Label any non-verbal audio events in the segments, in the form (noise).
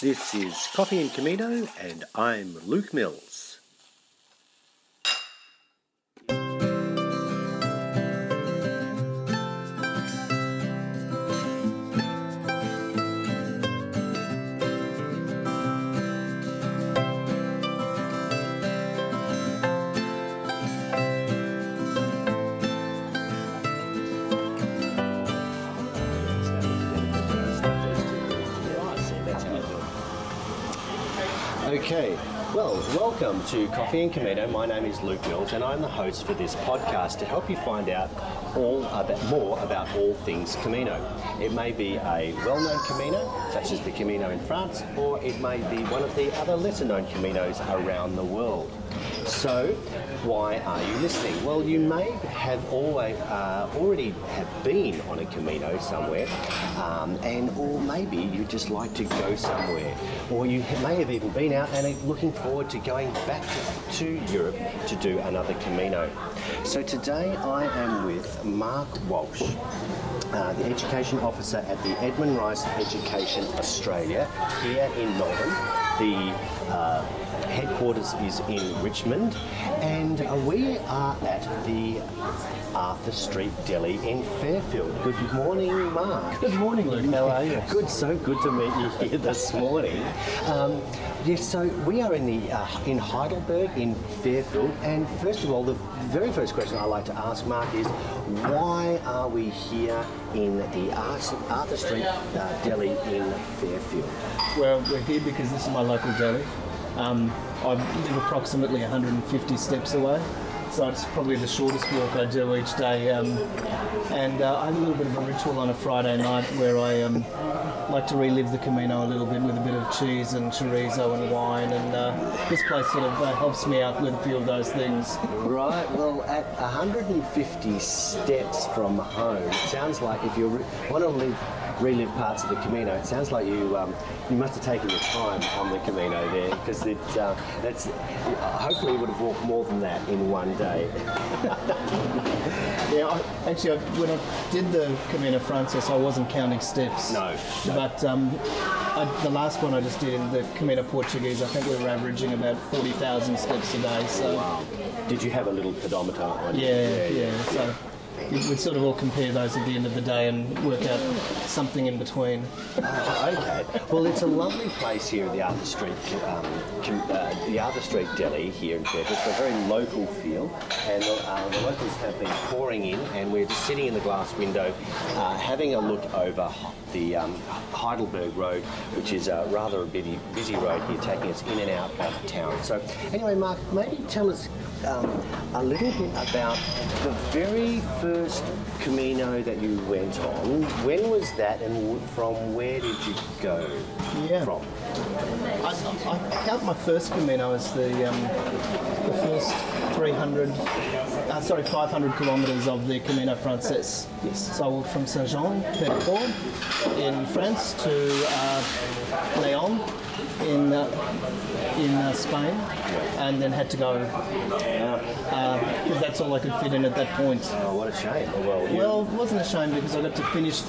This is Coffee and Camino, and I'm Luke Mills. To Coffee and Camino. My name is Luke Mills, and I'm the host for this podcast to help you find out all about more about all things Camino. It may be a well-known Camino, such as the Camino in France, or it may be one of the other lesser-known Caminos around the world. So, why are you listening? Well, you may have always, uh, already have been on a Camino somewhere, um, and or maybe you just like to go somewhere, or you may have even been out and are looking forward to going back to, Europe to do another Camino. So today I am with Mark Walsh. Uh, the Education Officer at the Edmund Rice Education Australia here in Melbourne. The uh, headquarters is in Richmond, and uh, we are at the Arthur Street Deli in Fairfield. Good morning, Mark. Good morning, Luke. How are you? Good, so good to meet you here this morning. Um, yes, so we are in the uh, in Heidelberg in Fairfield, and first of all, the very first question I like to ask Mark is, why are we here in the Arthur, Arthur Street uh, Deli in Fairfield? Well, we're here because this is my local deli. Um, I live approximately 150 steps away, so it's probably the shortest walk I do each day. Um, and uh, I have a little bit of a ritual on a Friday night where I um, like to relive the Camino a little bit with a bit of cheese and chorizo and wine. And uh, this place sort of uh, helps me out with a few of those things. Right, well, at 150 steps from home, it sounds like if you want to live, relive parts of the Camino, it sounds like you um, you must have taken your time on the Camino there, because it uh, that's hopefully you would have walked more than that in one day. (laughs) Yeah, I, actually, I, when I did the Camino Frances, I wasn't counting steps. No, no. But um, I, the last one I just did in the Camino Portuguese, I think we were averaging about 40,000 steps a day. So, Wow. Did you have a little pedometer on you? yeah, yeah. So we'd sort of all compare those at the end of the day and work out something in between. Oh, okay. Well, it's a lovely place here at the Arthur Street, um, uh, the Arthur Street Deli here in Fairfield. It's a very local feel, and uh, the locals have been pouring in, and we're just sitting in the glass window, uh, having a look over the um, Heidelberg Road, which is uh, rather a busy, busy road here, taking us in and out of town. So, anyway, Mark, maybe tell us um, a little bit about the very first Camino that you went on. When was that, and from where did you go Yeah. from? I, I count my first Camino as the um, the first 300, uh, sorry, 500 kilometres of the Camino Frances. Yes. So I walked from Saint-Jean, Pied-de-Port, in France to uh, Leon in uh, in uh, Spain, and then had to go because that's all I could fit in at that point. Oh, what a shame. Well, you- Well, it wasn't a shame because I got to finish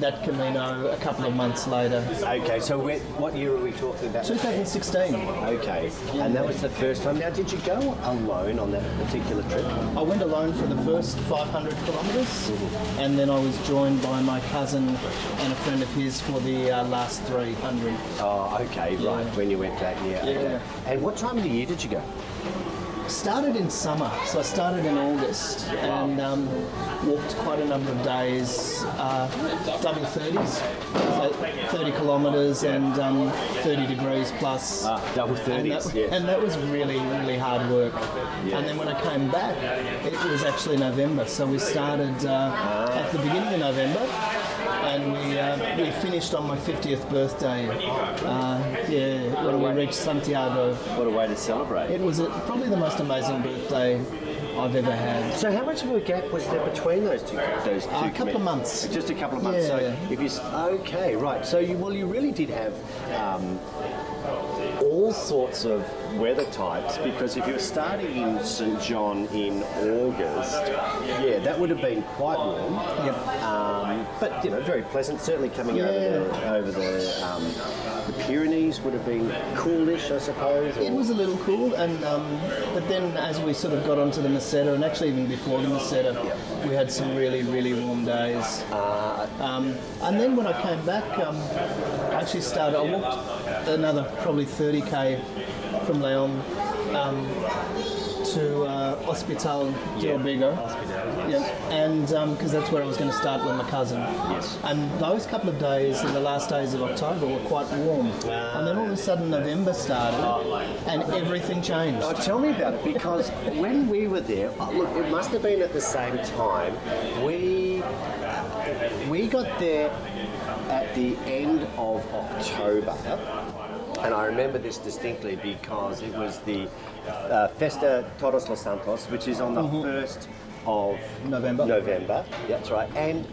that Camino a couple of months later. okay. So, what year are we talking about? 2016. Okay, and that was the first time. Now, did you go alone on that particular trip? I went alone for the first 500 kilometres, and then I was joined by my cousin and a friend of his for the uh, last 300. Oh, okay, right. When you went back, yeah. okay. And what time of the year did you go? Started in summer, so I started in August and um, walked quite a number of days, uh, double 30s, so 30 kilometres and um, 30 degrees plus. Ah, double and, thirties. that, Yeah. and that was really, really hard work. Yeah. And then when I came back, it was actually November. So we started uh, at the beginning of November, and we uh, we finished on my 50th birthday. Uh, yeah, when we reached Santiago. what a way to celebrate. It was a, probably the most amazing birthday I've ever had. So, how much of a gap was there between those two? Those two Uh, a couple of months. Just a couple of months. So, if you okay, right. So, you well, you really did have. Um, all sorts of weather types because if you're starting in St John in August, yeah, that would have been quite warm. Yep. Um, but you know, very pleasant. Certainly coming over the over the, um, the Pyrenees would have been coolish, I suppose. It was a little cool, and um, but then as we sort of got onto the Meseta, and actually even before the Meseta, we had some really really warm days. Uh, Um, and then when I came back, um, actually started. I walked another probably 30k from Leon um, to uh, Hospital de Yeah. Hospital, Yeah, and because that's where I was going to start with my cousin. Yes. And those couple of days, in the last days of October, were quite warm. and then all of a sudden, November started, and everything changed. Oh, tell me about it because when we were there, oh, look, it must have been at the same time. We we got there at the end of October, and I remember this distinctly because it was the uh, Festa Todos los Santos, which is on the first of November. November. That's right, and.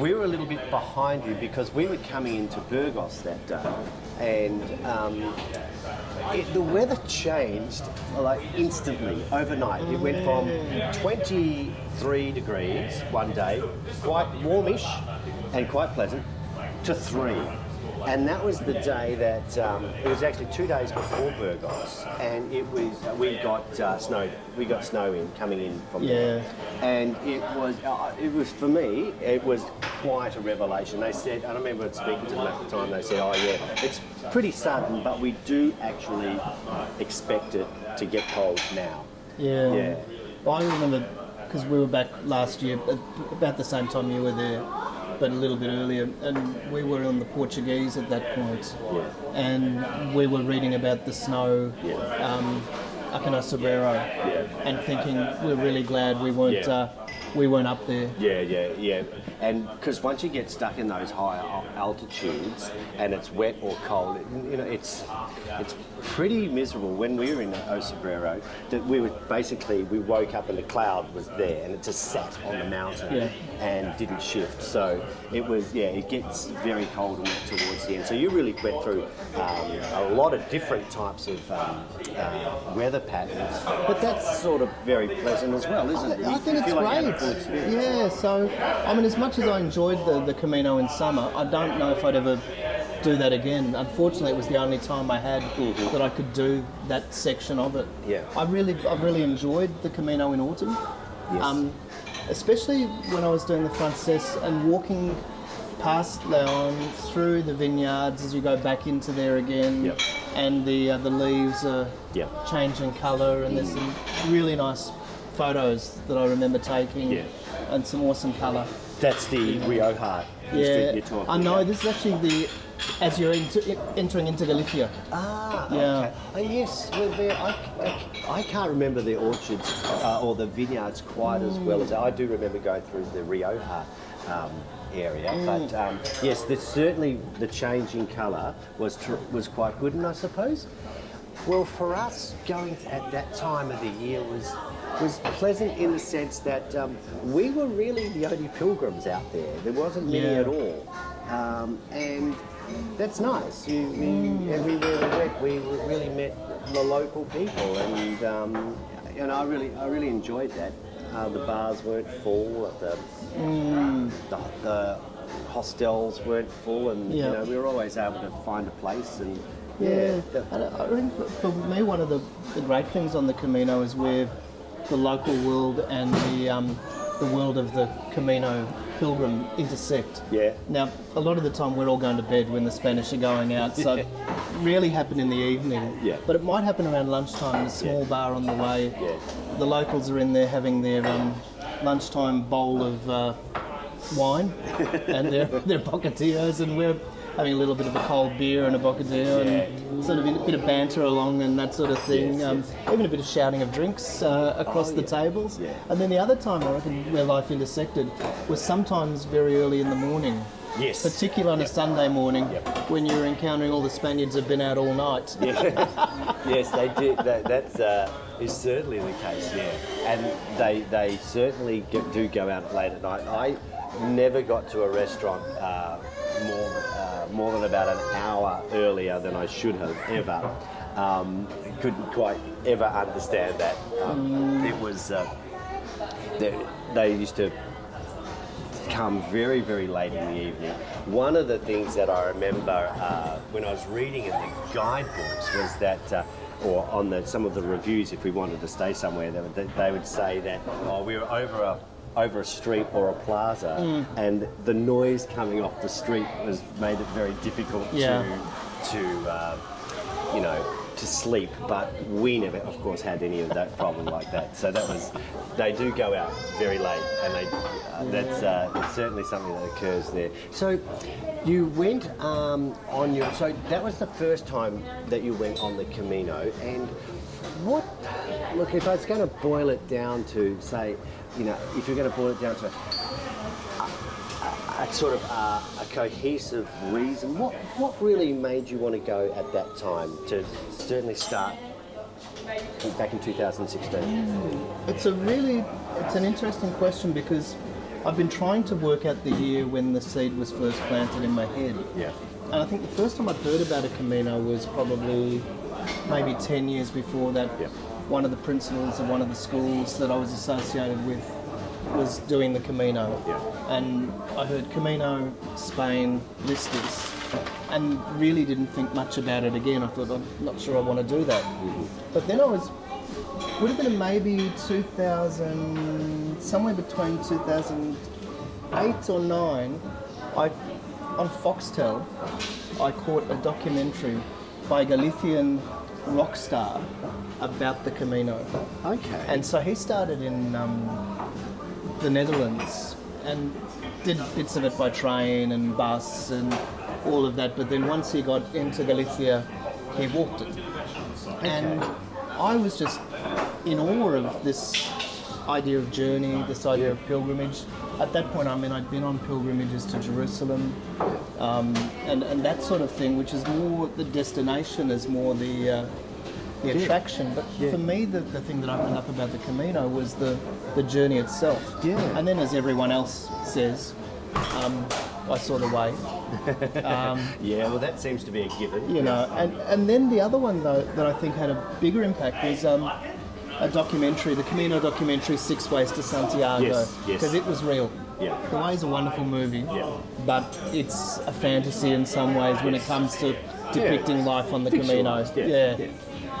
We were a little bit behind you because we were coming into Burgos that day, and um, it, the weather changed like instantly overnight. It went from 23 degrees one day, quite warmish and quite pleasant, to three. And that was the day that um, it was actually two days before Burgos, and it was we got uh, snow. We got snow in coming in from there, and it was uh, it was for me it was quite a revelation. They said, I remember speaking to them at the time. They said, "Oh yeah, it's pretty sudden, but we do actually expect it to get cold now." Yeah. Yeah. Well, I remember because we were back last year about the same time you were there, but a little bit earlier, and we were on the Portuguese at that point, Yeah. and we were reading about the snow Yeah. um, up in O Cebreiro, Yeah. and thinking we're really glad we weren't uh, we weren't up there. Yeah, yeah, yeah. And because once you get stuck in those higher altitudes and it's wet or cold, it, you know, it's it's pretty miserable. When we were in O Cebreiro, that we were basically we woke up and the cloud was there and it just sat on the mountain Yeah. and didn't shift. So it was yeah, it gets very cold and wet towards the end. So you really went through um, a lot of different types of um, uh, weather patterns, but that's sort of very pleasant as well, isn't it? I You think it's feel like you had a great. full experience. Yeah, so I mean, as much as I enjoyed the, the Camino in summer, I don't know if I'd ever do that again. Unfortunately, it was the only time I had mm-hmm. that I could do that section of it. Yeah. I really, I really enjoyed the Camino in autumn. Yes. Um, especially when I was doing the Frances and walking past Leon through the vineyards as you go back into there again, Yep. and the uh, the leaves are Yep. changing colour, and there's mm. some really nice photos that I remember taking, Yeah. and some awesome colour. That's the Rioja Yeah, you're I know. about. This is actually the as you're into, entering into Galicia. Ah, Yeah. okay. Oh, yes, well, there, I, I, I can't remember the orchards uh, or the vineyards quite as well as I do remember going through the Rioja um, area. But um, yes, the, certainly the change in colour was tr- was quite good, and I suppose. Well, for us, going at that time of the year was was pleasant in the sense that um, we were really the only pilgrims out there. There wasn't many Yeah. at all, um, and that's nice. You, we, everywhere we went, we really met the local people, and um, and I really I really enjoyed that. Uh, the bars weren't full. The, the, the hostels weren't full, and Yeah. you know we were always able to find a place and. Yeah, the- and I think for- me, one of the, the great things on the Camino is where the local world and the um, the world of the Camino pilgrim intersect. Yeah. Now, a lot of the time we're all going to bed when the Spanish are going out, so it rarely happen in the evening. Yeah. But it might happen around lunchtime in a small Yeah. bar on the way. Yeah. The locals are in there having their um, lunchtime bowl of uh, wine (laughs) and their, their bocadillos, and we're having a little bit of a cold beer and a bocadillo and sort of a bit of banter along and that sort of thing. Um. Even a bit of shouting of drinks uh, across Oh, the yeah. tables. Yeah. And then the other time I reckon where life intersected was sometimes very early in the morning. Yes. Particularly on a Sunday morning Yep. when you're encountering all the Spaniards have been out all night. (laughs) yes, they did. That, that's uh, is certainly the case. Yeah, and they they certainly do go out late at night. I never got to a restaurant uh, more than about an hour earlier than I should have ever. Um, couldn't quite ever understand that. Um, It was uh, they, they used to come very, very late in the evening. One of the things that I remember uh, when I was reading in the guidebooks was that. Uh, or on the, some of the reviews, if we wanted to stay somewhere, they would, they would say that oh, we were over a over a street or a plaza, Mm. and the noise coming off the street was made it very difficult Yeah. to to uh, you know to sleep. But we never, of course, had any of that problem like that. So that was they do go out very late, and they uh, that's uh, it's certainly something that occurs there. So you went um, on your so that was the first time that you went on the Camino, and what look if I was going to boil it down to say, you know, if you're going to boil it down to a sort of uh, a cohesive reason. What what really made you want to go at that time to certainly start back in 2016? It's a really, it's an interesting question because I've been trying to work out the year when the seed was first planted in my head. Yeah. And I think the first time I'd heard about a Camino was probably maybe 10 years before that. Yeah. One of the principals of one of the schools that I was associated with was doing the Camino. Yeah. And I heard Camino, Spain, list this, and really didn't think much about it again. I thought, I'm not sure I want to do that. Mm-hmm. But then I was, would have been maybe 2000, somewhere between 2008 or 9, I, on Foxtel, I caught a documentary by a Galician rock star about the Camino. Okay. And so he started in um, the Netherlands and did bits of it by train and bus and all of that. But then once he got into Galicia, he walked it. And I was just in awe of this idea of journey, this idea of pilgrimage. At that point, I mean, I'd been on pilgrimages to Jerusalem um, and, and that sort of thing, which is more the destination, is more the, uh, the attraction. But for me, the, the thing that opened up about the Camino was the, the journey itself. Yeah. And then, as everyone else says, um, I saw the way. (laughs) Um, yeah, well, that seems to be a given. you know, and, and then the other one though that I think had a bigger impact was um, a documentary, the Camino documentary, Six Ways to Santiago, Yes, yes. because it was real. Yeah. The Way is a wonderful movie, Yeah. but it's a fantasy in some ways when it comes to depicting life on the Camino. Yeah, yeah.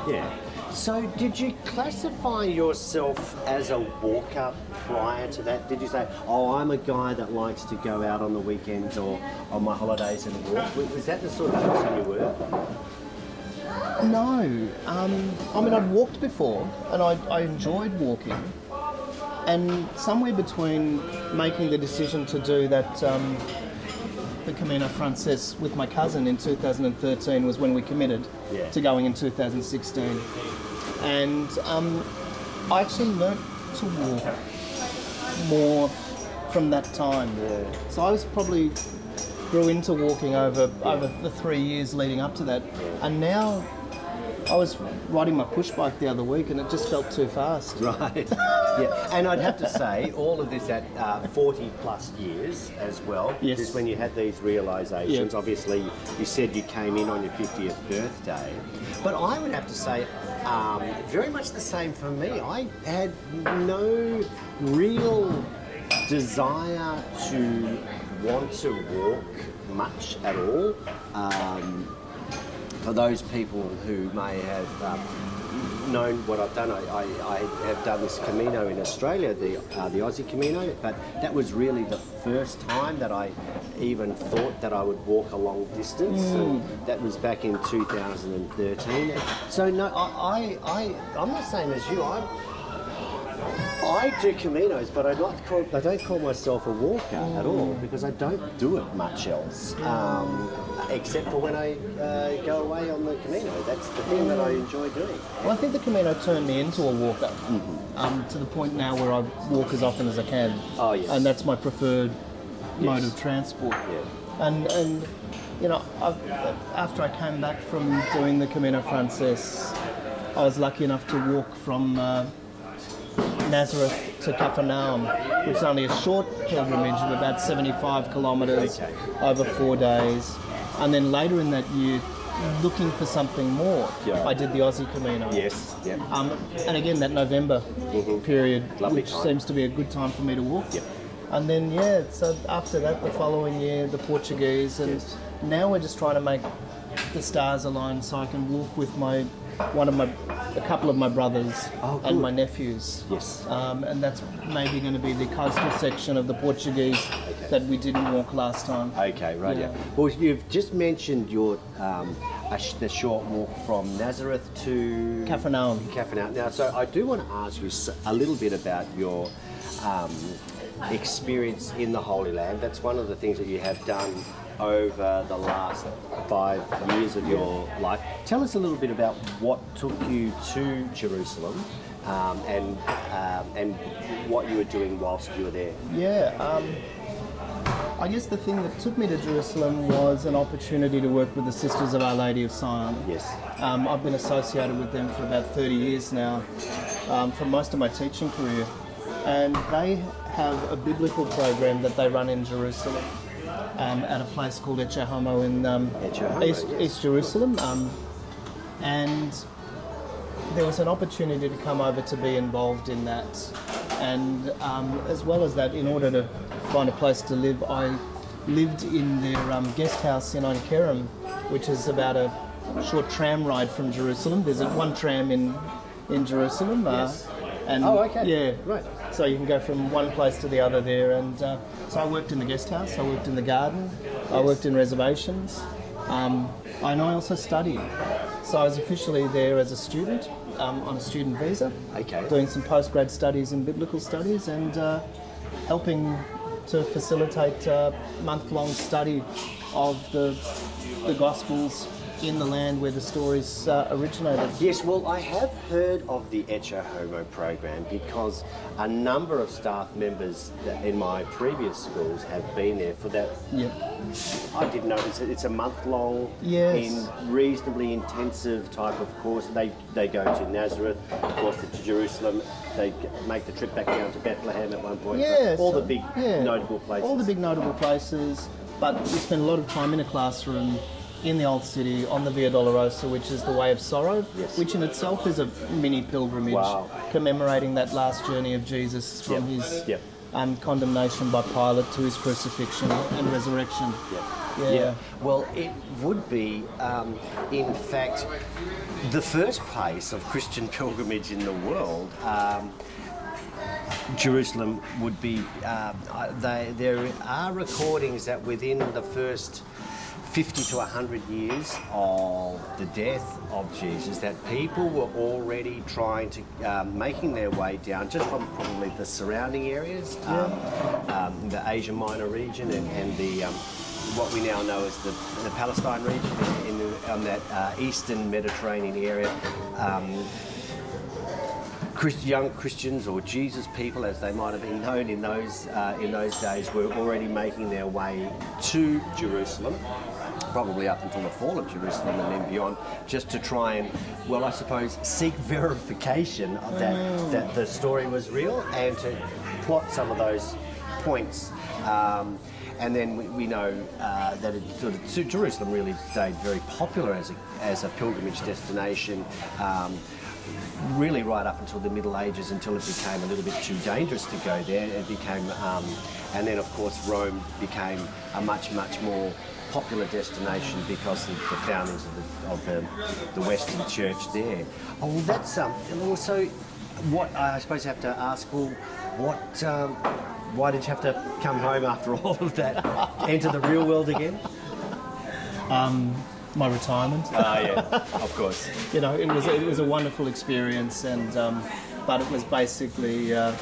Yeah. So, did you classify yourself as a walker prior to that? Did you say, "Oh, I'm a guy that likes to go out on the weekends or on my holidays and walk"? Was that the sort of person you were? No, um, I mean I'd walked before, and I, I enjoyed walking. And somewhere between making the decision to do that, um, the Camino Frances with my cousin in 2013 was when we committed Yeah. to going in 2016. And um, I actually learnt to walk more from that time. Yeah. So I was probably grew into walking over over the three years leading up to that, and now I was riding my push bike the other week, and it just felt too fast. Right. (laughs) yeah. And I'd have to say, all of this at uh, 40 plus years as well. Yes. Is when you had these realizations. Yeah. Obviously, you said you came in on your 50th birthday. But I would have to say, um, very much the same for me. I had no real desire to want to walk much at all. Um, for those people who may have um, known what I've done, I, I, I have done this Camino in Australia, the uh, the Aussie Camino, but that was really the first time that I even thought that I would walk a long distance. And that was back in 2013. So no, I, I, I I'm the same as you. I'm, I do Caminos, but I not call, I don't call myself a walker at all because I don't do it much else, um, except for when I uh, go away on the Camino. That's the thing that I enjoy doing. Well, I think the Camino turned me into a walker, um, to the point now where I walk as often as I can. Oh, yes. And that's my preferred mode of transport. Yeah. And and you know, I've, after I came back from doing the Camino Frances, I was lucky enough to walk from uh, Nazareth to Capernaum, which is only a short pilgrimage of about 75 kilometres Okay. over four days. And then later in that year, looking for something more, Yeah. I did the Aussie Camino. Yes. Yeah. Um, and again, that November period, Mm-hmm. Lovely which time. seems to be a good time for me to walk. Yep. And then yeah, so after that, the following year, the Portuguese, and Yes. now we're just trying to make the stars align so I can walk with my one of my a couple of my brothers Oh, and my nephews. Yes. Um, and that's maybe going to be the coastal section of the Portuguese that we didn't walk last time. Okay, right. Yeah. Yeah. Well, you've just mentioned your um, a sh- the short walk from Nazareth to Capernaum. Capernaum. Now, so I do want to ask you a little bit about your um, experience in the Holy Land. That's one of the things that you have done over the last five years of your life. Tell us a little bit about what took you to Jerusalem um, and um, and what you were doing whilst you were there. Yeah. Um, I guess the thing that took me to Jerusalem was an opportunity to work with the Sisters of Our Lady of Sion. Yes. Um, I've been associated with them for about 30 years now, um, for most of my teaching career. And they have a biblical program that they run in Jerusalem um, at a place called Ecce Homo in um, Ecce Homo, East, yes. East Jerusalem. Um, and there was an opportunity to come over to be involved in that. And um, as well as that, in order to find a place to live, I lived in their um, guest house in Ein Kerem, which is about a short tram ride from Jerusalem. There's one tram in in Jerusalem. Uh, Yes. And Oh, okay. Yeah. Right. So you can go from one place to the other there. And uh, so I worked in the guest house. I worked in the garden. I worked in reservations. Um, and I also studied. So I was officially there as a student um, on a student visa, Okay. doing some postgrad studies in biblical studies and uh, helping to facilitate uh, month-long study of the the Gospels in the land where the stories uh, originated. Yes, well, I have heard of the Ecce Homo program because a number of staff members in my previous schools have been there for that. Yeah. I did notice it. It's a month long, Yes. in reasonably intensive type of course. They they go to Nazareth, of course, to Jerusalem. They make the trip back down to Bethlehem at one point. So Yes. all the big yeah. notable places. All the big notable places, but we spend a lot of time in a classroom in the old city on the Via Dolorosa, which is the Way of Sorrow, Yes. which in itself is a mini pilgrimage Wow. commemorating that last journey of Jesus from Yep. his Yep. um, condemnation by Pilate to his crucifixion and resurrection. Yeah. Yeah. Well, it would be, um, in fact, the first place of Christian (laughs) pilgrimage in the world. Um, Jerusalem would be. I- they, there are recordings that within the first 50 to 100 years of the death of Jesus, that people were already trying to um, making their way down just from probably the surrounding areas, um, um, the Asia Minor region, and, and the um, what we now know as the, the Palestine region in, the, on that uh, eastern Mediterranean area. Um, Christ, young Christians or Jesus people, as they might have been known in those uh, in those days, were already making their way to Jerusalem, probably up until the fall of Jerusalem and then beyond, just to try and, well, I suppose, seek (laughs) verification of that that the story was real and to plot some of those points. Um, and then we, we know uh, that it sort of, so Jerusalem really stayed very popular as a, as a pilgrimage destination. Um, really right up until the Middle Ages until it became a little bit too dangerous to go there. It became, um, and then of course Rome became a much, much more popular destination because of the foundings of the, of the, the Western Church there. Oh, well, that's um, also what I suppose I have to ask. Well, what? Um, why did you have to come home after (laughs) all of that? Enter the real world again? My retirement. Ah, yeah, of course. you know, it was it was a wonderful experience, and um, but it was basically, uh,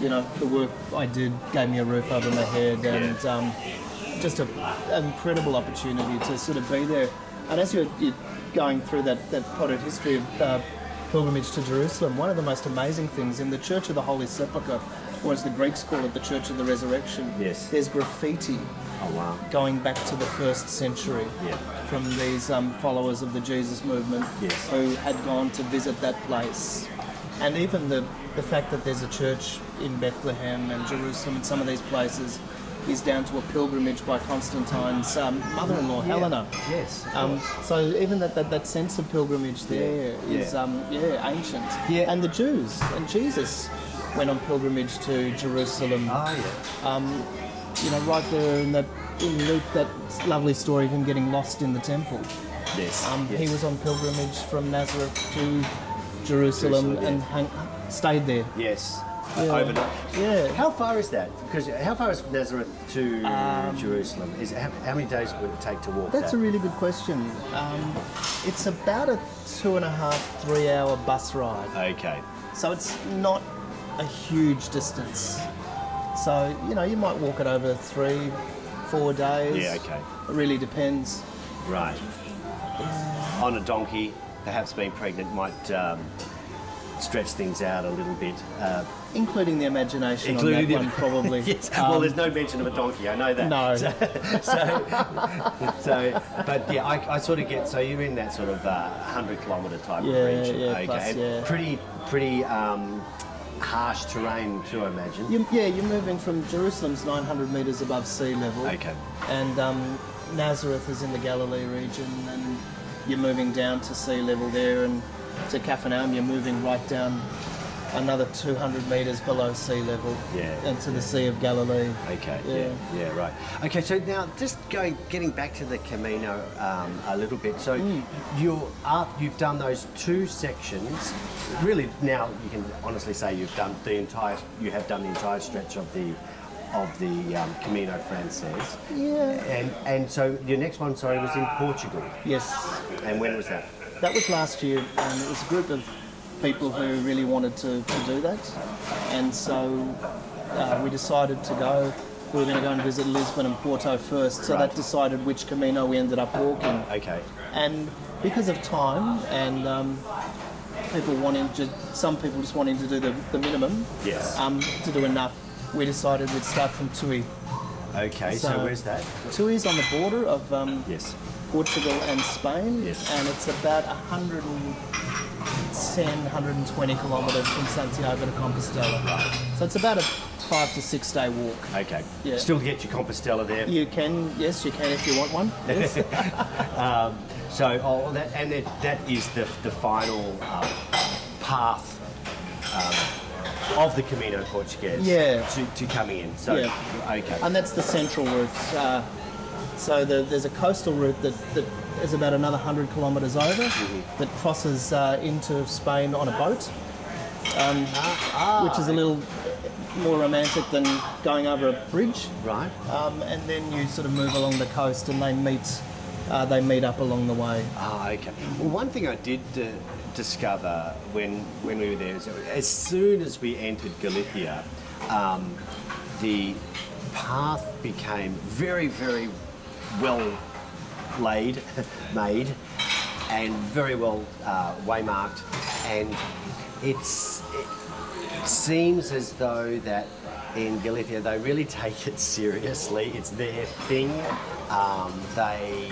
you know, the work I did gave me a roof over my head, and um, just a, an incredible opportunity to sort of be there. And as you're, you're going through that that potted history of uh, pilgrimage to Jerusalem, one of the most amazing things in the Church of the Holy Sepulchre, or as the Greeks call it, the Church of the Resurrection. Yes. There's graffiti Oh wow. going back to the first century Yeah. From these um, followers of the Jesus movement Yes. who had gone to visit that place. And even the, the fact that there's a church in Bethlehem and Jerusalem and some of these places is down to a pilgrimage by Constantine's um, mother-in-law, Helena. Yes. Um, so even that, that, that sense of pilgrimage there is Yeah. Um, yeah ancient. Yeah. And the Jews and Jesus went on pilgrimage to Jerusalem. Oh, yeah. You know, right there in that in Luke, that lovely story of him getting lost in the temple. Yes. Um, yes. He was on pilgrimage from Nazareth to Jerusalem, Jerusalem, yeah. and hang, stayed there. Yes. Yeah. Overnight. Yeah. How far is that? Because how far is Nazareth to Um, Jerusalem? Is how, how many days would it take to walk That's that? a really good question. Um, it's about a two and a half, three hour bus ride. okay. So it's not a huge distance. So, you know, you might walk it over three, four days. Yeah. Okay. It really depends. Right. On a donkey, perhaps being pregnant might um, stretch things out a little bit. Uh, Including the imagination including on that one, probably. (laughs) yes. well, Um, there's no mention of a donkey. I know that. No. (laughs) So, so, so, but yeah, I, I sort of get. So you're in that sort of uh, hundred kilometre type Yeah, of region. yeah, okay. plus, yeah. Pretty, pretty um, harsh terrain too, I imagine. You, yeah, you're moving from Jerusalem's 900 metres above sea level. Okay. And um, Nazareth is in the Galilee region, and you're moving down to sea level there, and to Capernaum, you're moving right down another 200 metres below sea level Yeah, into the Sea of Galilee. Okay. Yeah. Yeah. Yeah. Right. Okay. So now, just going, getting back to the Camino um, a little bit. So Mm. you're up. You've done those two sections. Really, now you can honestly say you've done the entire. You have done the entire stretch of the of the um, Camino Frances. Yeah. And and so your next one, sorry, was in Portugal. Yes, And when was that? that was last year, and it was a group of people who really wanted to, to do that, and so uh, we decided to go. We were going to go and visit Lisbon and Porto first, so Right. that decided which Camino we ended up walking. Okay. And because of time and um, people wanting just some people just wanting to do the, the minimum Yes. um, to do enough, we decided we'd start from Tui. Okay. So, So- where's that? Tui is on the border of um, Yes. Portugal and Spain, Yes. and it's about 110, 120 kilometres from Santiago to Compostela. So it's about a five to six day walk. Okay. Yeah. Still get your Compostela there. You can, yes, you can if you want one. (laughs) Yes. So, oh, that, and that, that is the, the final uh, path um, of the Camino Portuguese Yeah. to, to coming in. So, Yeah. okay. and that's the central route. Uh, so the, there's a coastal route that, that is about another 100 kilometres over that crosses uh, into Spain on a boat, um, which is a little more romantic than going over a bridge. right. Um, and then you sort of move along the coast and they meet, uh, they meet up along the way. Ah, okay. Well, one thing I did uh, discover when when we were there is that as soon as we entered Galicia, um, the path became very, very well laid, (laughs) made, and very well uh, waymarked, and it's it seems as though that in Galicia they really (laughs) take it seriously. It's their thing. Um, they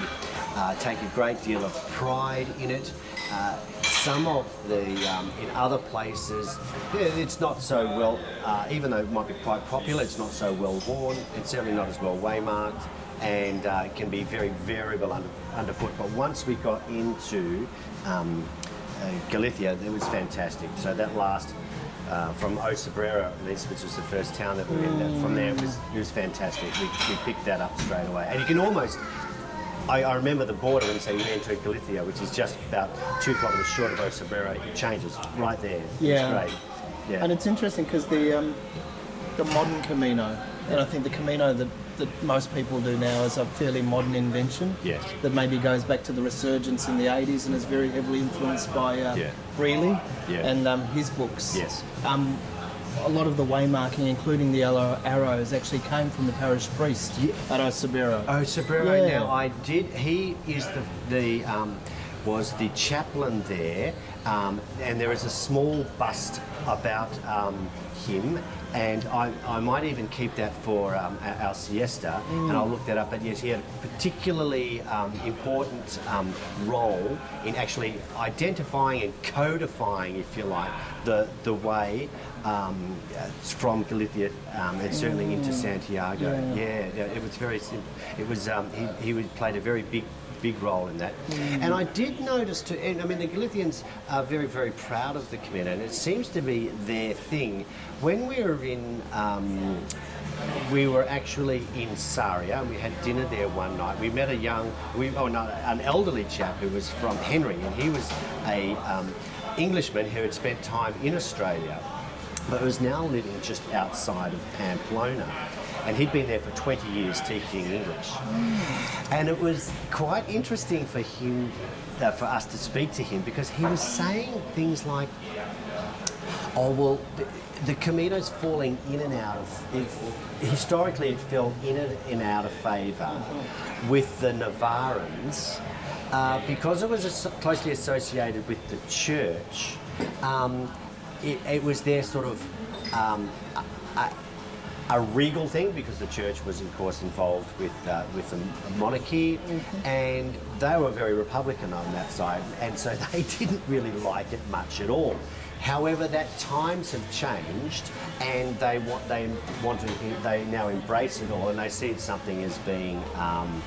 uh, take a great deal of pride in it. Uh, some of the um, in other places, it's not so well. Uh, even though it might be quite popular, it's not so well worn. It's certainly not as well waymarked, and uh, it can be very variable under, underfoot. But once we got into um, uh, Galicia, it was fantastic. So that last uh, from O Cebreiro, at least, which was the first town that we were in. That, from there, it was it was fantastic. We, we picked that up straight away, and you can almost. I, I remember the border when say you enter Galicia, which is just about two kilometres short of O Cebreiro. It changes right there. Yeah. it's great. Yeah, And it's interesting because the um, the modern Camino, and I think the Camino that, that most people do now is a fairly modern invention. Yes. That maybe goes back to the resurgence in the 80s and is very heavily influenced by uh, Yeah. Greeley Yeah. and um, his books. Yes. Um, a lot of the waymarking, including the yellow arrows, actually came from the parish priest Yeah. at. Oh, Sobrero. Yeah. Now I did. He is the the um, was the chaplain there, um, and there is a small bust about um, him. And I, I might even keep that for um, our, our siesta, and I'll look that up. But yes, he had a particularly um, important um, role in actually identifying and codifying, if you like, the the way um, uh, from Galicia um, and certainly into Santiago. Yeah. Yeah, it was very simple. It was um, he, he played a very big big role in that. And I did notice too, and I mean the Galicians are very very proud of the Camino, and it seems to be their thing. When we were in. Um, we were actually in Sarria and we had dinner there one night. We met a young, we, oh no, an elderly chap who was from Henry and he was a um, Englishman who had spent time in Australia but was now living just outside of Pamplona. And he'd been there for 20 years teaching English. And it was quite interesting for him, uh, for us to speak to him, because he was saying things like, oh, well, the, Camino's falling in and out of, it, historically it fell in and, out of favour with the Navarrans uh, because it was as- closely associated with the church. Um, it, it was their sort of um, a, a, regal thing because the church was, of course, involved with uh, with the monarchy, and they were very republican on that side, and so (laughs) they didn't really like it much at all. However, that times have changed, and they want they want to they now embrace it all, and they see something as being um,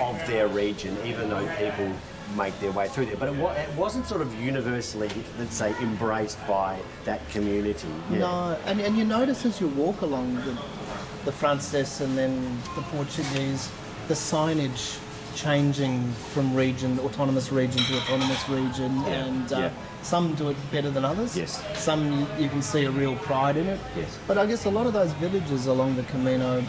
of their region, even though people make their way through there. But it, it wasn't sort of universally, let's say, embraced by that community. Yeah. No, and, and you notice as you walk along the, the Frances and then the Portuguese, the signage changing from region, autonomous region to autonomous region, Yeah, and uh, yeah. some do it better than others. Yes. Some you, you can see a real pride in it. Yes. But I guess a lot of those villages along the Camino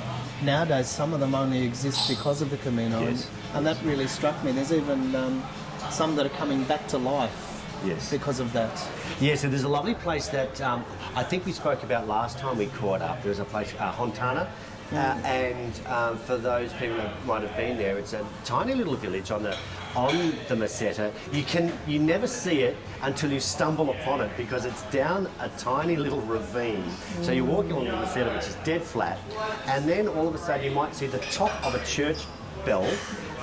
nowadays, some of them only exist because of the Camino, Yes. and, and that really struck me. There's even um, some that are coming back to life Yes. because of that. Yeah, so there's a lovely place that um, I think we spoke about last time we caught up. There's a place, uh, Hontana. Uh, and um, for those people that might have been there, it's a tiny little village on the on the Meseta. You can you never see it until you stumble upon it because it's down a tiny little ravine. So you're walking along the Meseta, which is dead flat, and then all of a sudden you might see the top of a church bell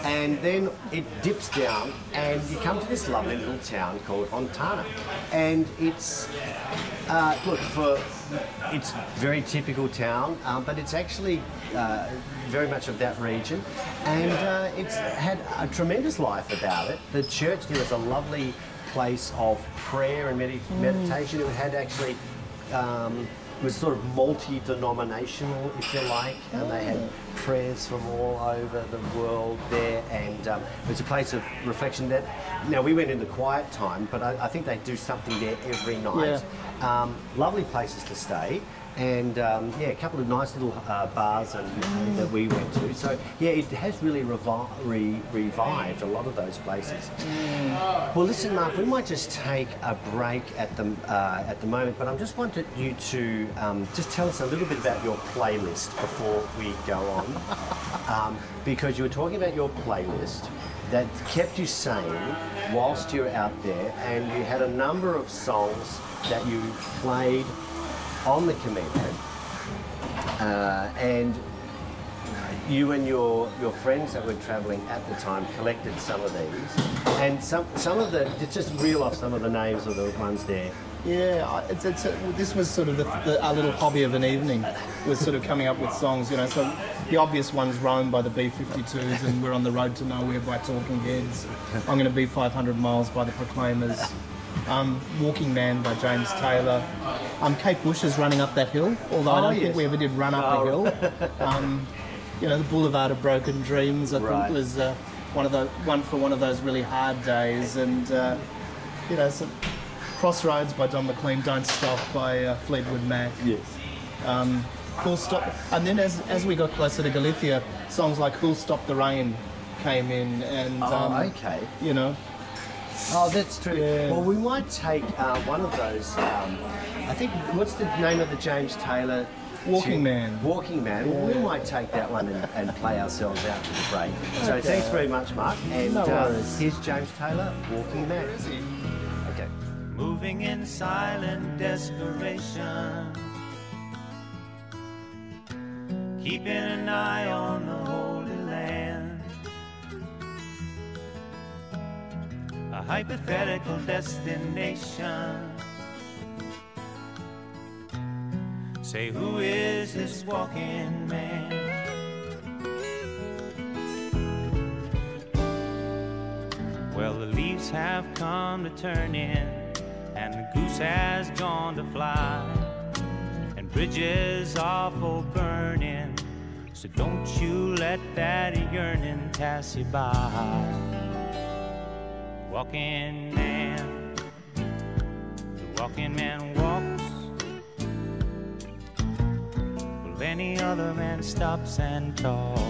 and then it dips down and you come to this lovely little town called Hontana. and it's uh, look for it's very typical town um, but it's actually uh, very much of that region. And uh, it's had a tremendous life about it. The church there was a lovely place of prayer and medi- meditation. It had actually um, was sort of multi-denominational, if you like, and they had prayers from all over the world there, and um, it was a place of reflection. That now we went in the quiet time, but I, I think they do something there every night. Um, lovely places to stay, and um, yeah, a couple of nice little uh, bars and that we went to. So yeah, it has really revi- re- revived a lot of those places. Well, listen, Mark, we might just take a break at the uh, at the moment, but I just wanted you to um, just tell us a little bit about your playlist before we go on, (laughs) um, because you were talking about your playlist that kept you sane whilst you were out there, and you had a number of songs that you played on the Camino, uh, and you and your, your friends that were travelling at the time collected some of these, and some some of the just reel off some of the names of the ones there. Yeah, it's, it's this was sort of the, the, our little hobby of an evening, was sort of coming up with songs, you know. So the obvious ones, Roam by the B-52s, and We're on the Road to Nowhere by Talking Heads. I'm going to be 500 Miles by the Proclaimers. Um, Walking Man by James Taylor. Um, Kate Bush is running up that hill, although I Oh, don't yes. think we ever did run up Oh. a hill. (laughs) Um, you know, the Boulevard of Broken Dreams, I Right. think was uh, one of the one for one of those really hard days, and uh, you know, some Crossroads by Don McLean, Don't Stop by uh, Fleetwood Mac. Yes. Um, Who'll Stop, and then as, as we got closer to Galicia, songs like Who'll Stop the Rain came in, and Oh, um, okay. you know, Oh, that's true. Yeah. Well, we might take uh, one of those. Um, I think what's the name of the James Taylor? Walking tune? Man. Walking Man. Well, we might take that one and, and play ourselves out to the break. So Okay. thanks very much, Mark. And No uh, here's James Taylor, Walking Man. Okay. moving in silent desperation, keeping an eye on the Holy A hypothetical destination, Say, who is this walking man? Well, the leaves have come to turn in, and the goose has gone to fly, and bridges are for burning. So don't you let that yearning pass you by. Walking man, the walking man walks. Well, any other man stops and talks,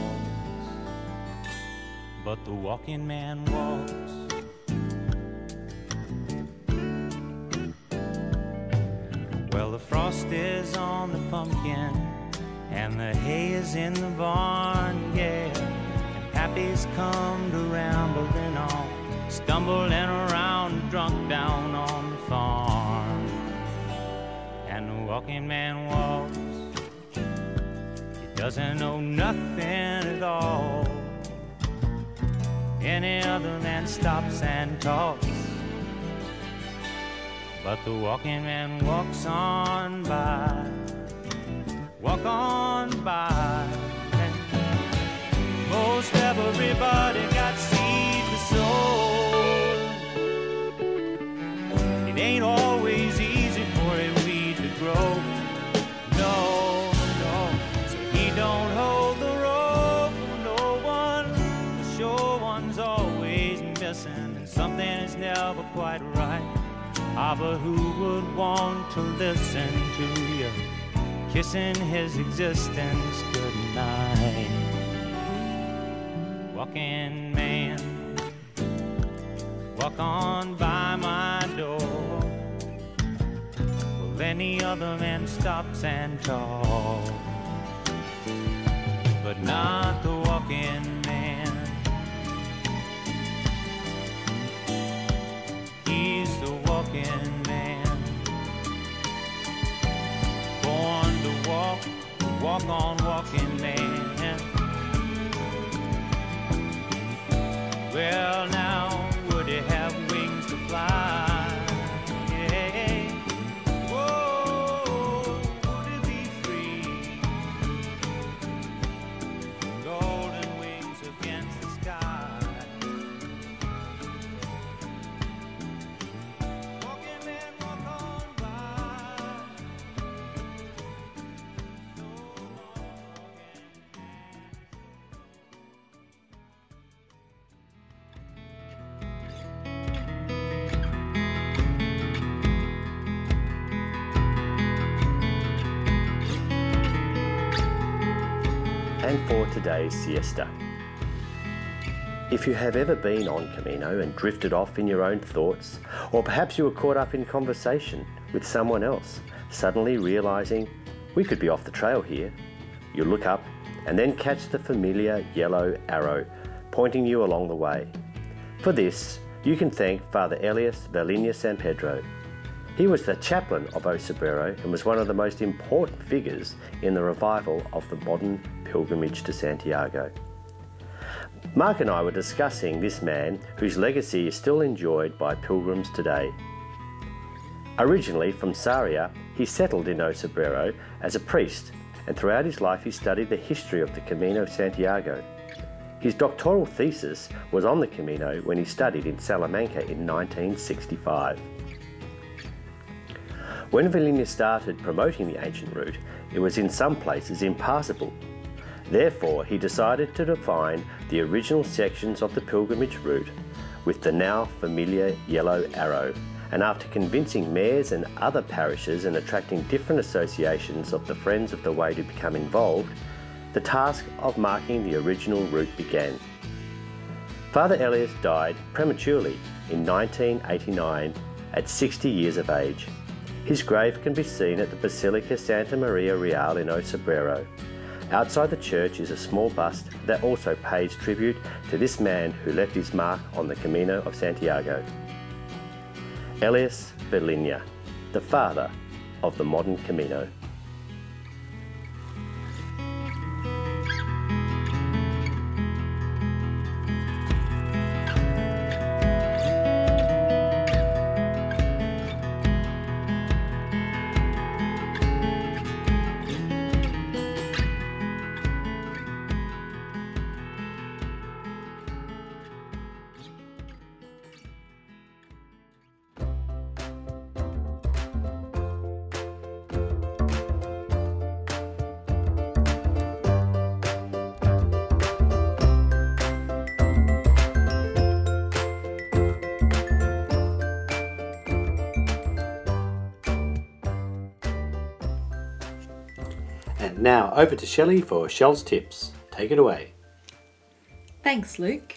but the walking man walks. Well, the frost is on the pumpkin, and the hay is in the barn, yeah. And Pappy's come to rambling on, stumbling around, drunk down on the farm. And the walking man walks, he doesn't know nothing at all. Any other man stops and talks. But the walking man walks on by, walk on by. And most everybody never quite right. Ah, but who would want to listen to you kissing his existence goodnight? Walking man, walk on by my door. Well, any other man stops and talks, but not on today's siesta. If you have ever been on Camino and drifted off in your own thoughts, or perhaps you were caught up in conversation with someone else, suddenly realizing we could be off the trail here, you look up and then catch the familiar yellow arrow pointing you along the way. For this, you can thank Father Elias Valiña San Pedro. He was the chaplain of O Cebreiro and was one of the most important figures in the revival of the modern pilgrimage to Santiago. Mark and I were discussing this man whose legacy is still enjoyed by pilgrims today. Originally from Sarria, he settled in O Cebreiro as a priest, and throughout his life he studied the history of the Camino Santiago. His doctoral thesis was on the Camino when he studied in Salamanca in 1965. When Valiña started promoting the ancient route, it was in some places impassable. Therefore, he decided to define the original sections of the pilgrimage route with the now familiar yellow arrow, and after convincing mayors and other parishes and attracting different associations of the Friends of the Way to become involved, the task of marking the original route began. Father Elias died prematurely in 1989 at 60 years of age. His grave can be seen at the Basilica Santa Maria Real in O Cebreiro. Outside the church is a small bust that also pays tribute to this man who left his mark on the Camino of Santiago. Elias Valiña, the father of the modern Camino. Over to Shelley for Shell's tips. Take it away. Thanks, Luke.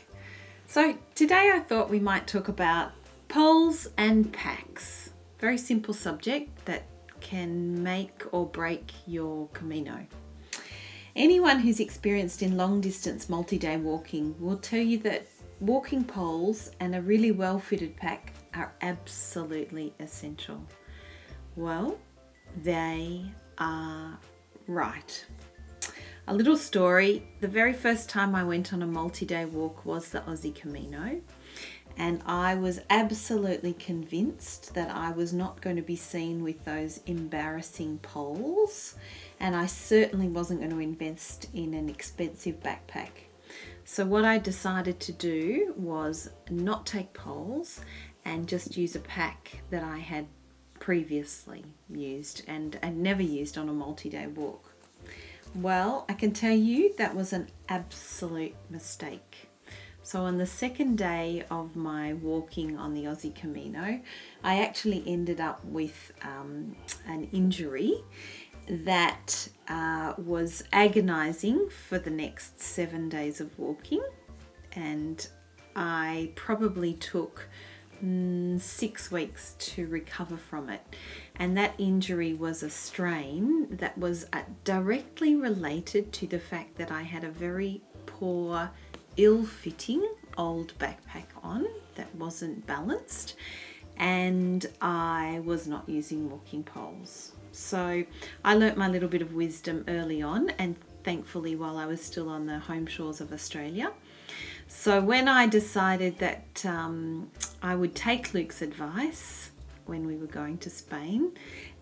So, today I thought we might talk about poles and packs. Very simple subject that can make or break your Camino. Anyone who's experienced in long distance multi day walking will tell you that walking poles and a really well fitted pack are absolutely essential. Well, they are right. A little story the very first time I went on a multi day walk was the Aussie Camino, and I was absolutely convinced that I was not going to be seen with those embarrassing poles, and I certainly wasn't going to invest in an expensive backpack. So, what I decided to do was not take poles and just use a pack that I had previously used and, and never used on a multi day walk. Well, I can tell you that was an absolute mistake. So, on the second day of my walking on the Aussie Camino, I actually ended up with um, an injury that uh, was agonizing for the next seven days of walking, and I probably took six weeks to recover from it. And that injury was a strain that was uh, directly related to the fact that I had a very poor, ill fitting old backpack on that wasn't balanced, and I was not using walking poles. So I learnt my little bit of wisdom early on, and thankfully, while I was still on the home shores of Australia. So when I decided that um, I would take Luke's advice when we were going to Spain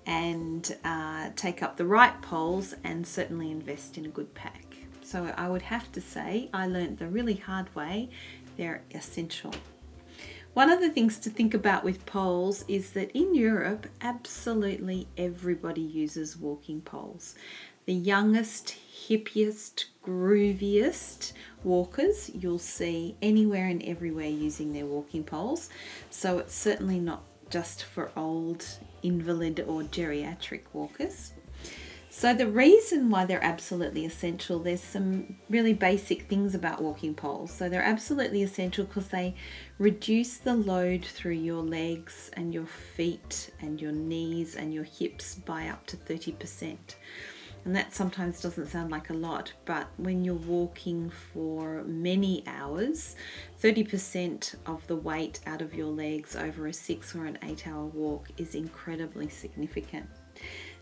and uh, take up the right poles and certainly invest in a good pack. So I would have to say I learnt the really hard way. They're essential. One of the things to think about with poles is that in Europe, absolutely everybody uses walking poles. The youngest, hippiest, grooviest walkers you'll see anywhere and everywhere using their walking poles. So it's certainly not just for old, invalid, or geriatric walkers. So, the reason why they're absolutely essential, there's some really basic things about walking poles. So, they're absolutely essential because they reduce the load through your legs and your feet and your knees and your hips by up to 30%. And that sometimes doesn't sound like a lot, but when you're walking for many hours, 30% of the weight out of your legs over a six or an eight hour walk is incredibly significant.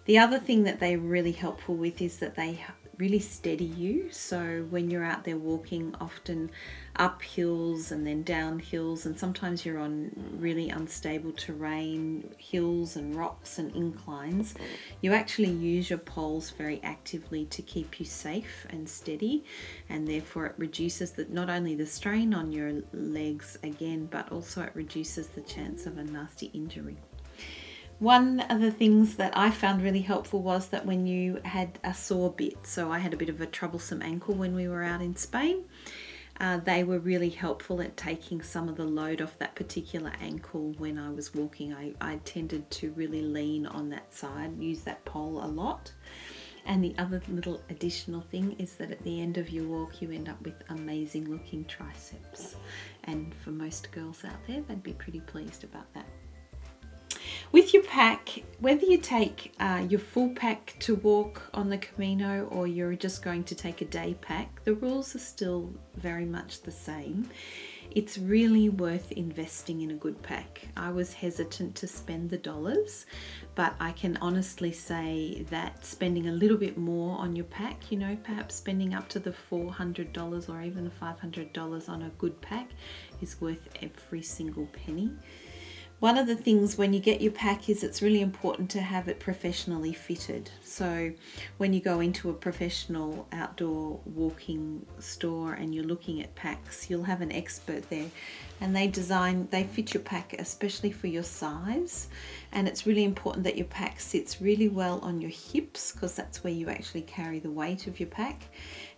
The other thing that they're really helpful with is that they really steady you. So when you're out there walking, often up hills and then down hills, and sometimes you're on really unstable terrain, hills and rocks and inclines, you actually use your poles very actively to keep you safe and steady, and therefore it reduces the, not only the strain on your legs again, but also it reduces the chance of a nasty injury. One of the things that I found really helpful was that when you had a sore bit, so I had a bit of a troublesome ankle when we were out in Spain, uh, they were really helpful at taking some of the load off that particular ankle when I was walking. I, I tended to really lean on that side, use that pole a lot. And the other little additional thing is that at the end of your walk, you end up with amazing looking triceps. And for most girls out there, they'd be pretty pleased about that. With your pack, whether you take uh, your full pack to walk on the Camino or you're just going to take a day pack, the rules are still very much the same. It's really worth investing in a good pack. I was hesitant to spend the dollars, but I can honestly say that spending a little bit more on your pack, you know, perhaps spending up to the $400 or even the $500 on a good pack, is worth every single penny. One of the things when you get your pack is it's really important to have it professionally fitted. So when you go into a professional outdoor walking store and you're looking at packs, you'll have an expert there and they design they fit your pack especially for your size. And it's really important that your pack sits really well on your hips because that's where you actually carry the weight of your pack.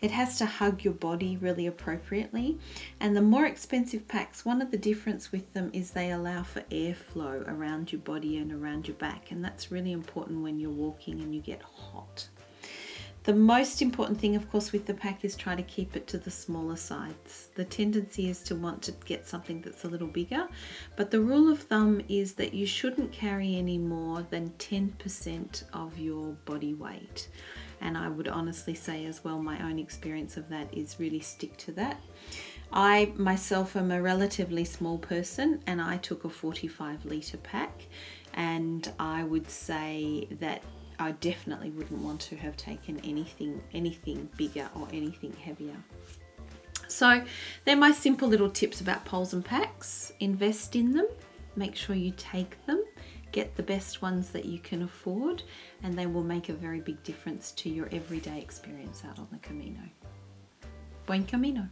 It has to hug your body really appropriately. And the more expensive packs one of the difference with them is they allow for airflow around your body and around your back. And that's really important when you're walking and you get hot The most important thing, of course, with the pack is try to keep it to the smaller sides. The tendency is to want to get something that's a little bigger, but the rule of thumb is that you shouldn't carry any more than 10% of your body weight. And I would honestly say, as well, my own experience of that is really stick to that. I myself am a relatively small person and I took a 45 litre pack, and I would say that I definitely wouldn't want to have taken anything anything bigger or anything heavier. So, they're my simple little tips about poles and packs. Invest in them, make sure you take them, get the best ones that you can afford, and they will make a very big difference to your everyday experience out on the Camino. Buen Camino.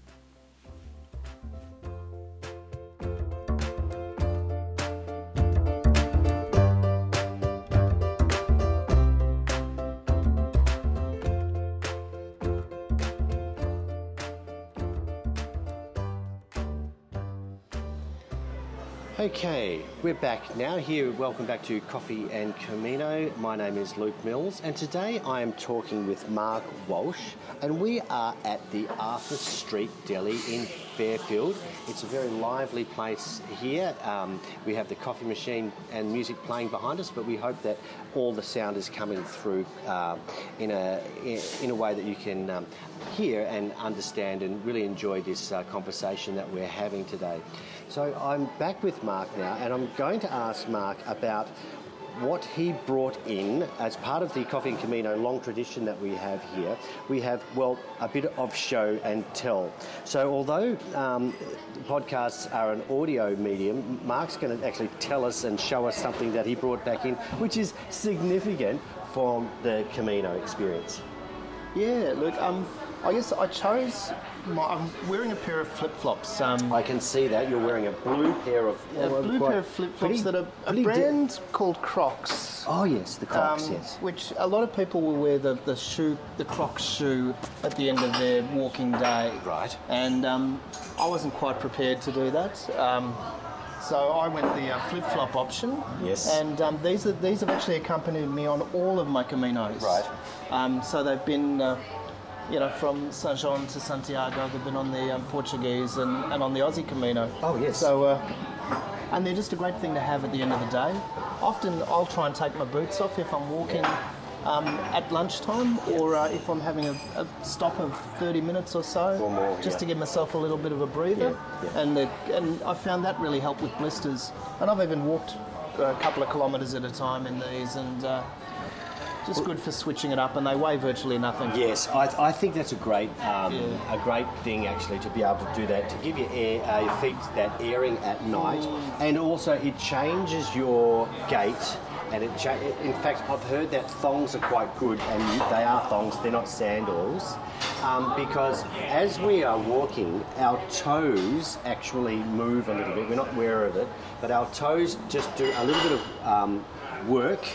Okay, we're back now here. Welcome back to Coffee and Camino. My name is Luke Mills, and today I am talking with Mark Walsh, and we are at the Arthur Street Deli in Fairfield. It's a very lively place here. Um, we have the coffee machine and music playing behind us, but we hope that all the sound is coming through uh, in a in a way that you can um, hear and understand and really enjoy this uh, conversation that we're having today. So I'm back with Mark now, and I'm going to ask Mark about what he brought in as part of the Coffee and Camino long tradition that we have here. We have, well, a bit of show and tell. So, although um, podcasts are an audio medium, Mark's going to actually tell us and show us something that he brought back in, which is significant from the Camino experience. Yeah, look, um, I guess I chose. My, I'm wearing a pair of flip flops. Um, I can see that you're wearing a blue pair of a blue pair of flip flops that are a pretty di- brand called Crocs. oh yes, the Crocs. um, yes. Which a lot of people will wear the, the shoe, the Crocs shoe, at the end of their walking day. Right. And um, I wasn't quite prepared to do that. Um, so I went the uh, flip flop option. Yes. And um, these are these have actually accompanied me on all of my caminos. Right. Um, so they've been. Uh, you know, from Saint Jean to Santiago, they've been on the um, Portuguese and, and on the Aussie Camino. Oh, yes. So, uh, and they're just a great thing to have at the end of the day. Often I'll try and take my boots off if I'm walking um, at lunchtime or uh, if I'm having a, a stop of 30 minutes or so, Or more, just yeah. to give myself a little bit of a breather. Yeah, yeah. And, the, and I found that really helped with blisters. And I've even walked a couple of kilometres at a time in these and uh, just good for switching it up and they weigh virtually nothing. Yes, I, I think that's a great um, Yeah. a great thing actually to be able to do that to give your air, uh, your feet that airing at night, and also it changes your gait. And it, cha- in fact, I've heard that thongs are quite good, and they are thongs; they're not sandals, um, because as we are walking, our toes actually move a little bit. We're not aware of it, but our toes just do a little bit of um, work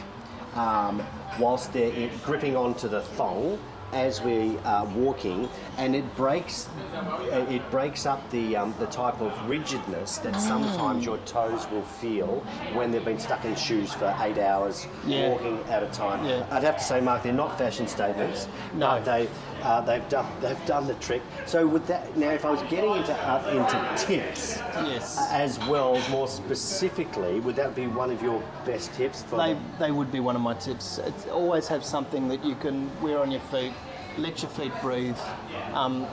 um, whilst they're in, gripping onto the thong as we are walking, and it breaks uh, it breaks up the um, the type of rigidness that sometimes your toes will feel when they've been stuck in shoes for eight hours Yeah. walking at a time. Yeah. I'd have to say, Mark, they're not fashion statements. No. but they uh, they've done they've done the trick. So with that, now if I was getting into uh, into tips. Yes. As well, more specifically, would that be one of your best tips for They, them? they would be one of my tips. It's always have something that you can wear on your feet, let your feet breathe. Um,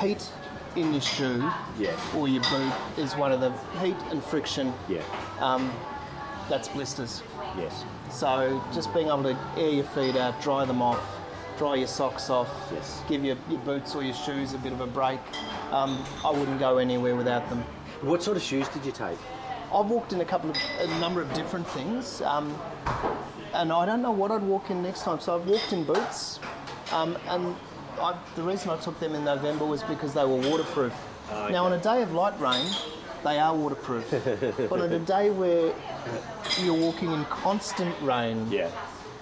heat in your shoe Yeah. or your boot is one of the heat and friction. Yeah. Um, that's blisters. Yes. So just being able to air your feet out, dry them off, dry your socks off, Yes. give your, your boots or your shoes a bit of a break. Um, I wouldn't go anywhere without them. What sort of shoes did you take? I've walked in a couple of a number of different things, um, and I don't know what I'd walk in next time. So I've walked in boots, um, and I, the reason I took them in November was because they were waterproof. Now on a day of light rain, they are waterproof, (laughs) but on a day where you're walking in constant rain, Yeah.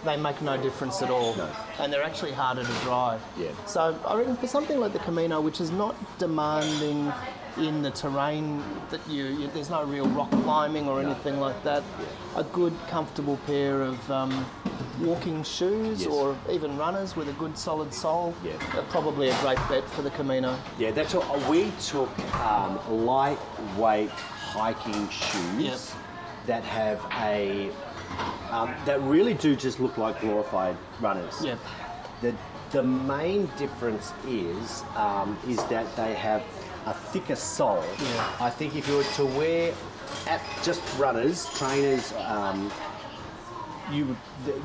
They make no difference at all, No. and they're actually harder to drive. Yeah. So I reckon for something like the Camino, which is not demanding in the terrain that you, you there's no real rock climbing or anything like that, a good comfortable pair of um, walking shoes Yes. or even runners with a good solid sole, Yeah. are probably a great bet for the Camino. Yeah, that's all. We took um, lightweight hiking shoes Yep. that have a um, that really do just look like glorified runners. Yep. The the main difference is um, is that they have a thicker sole. Yeah. I think if you were to wear at just runners, trainers. Um, you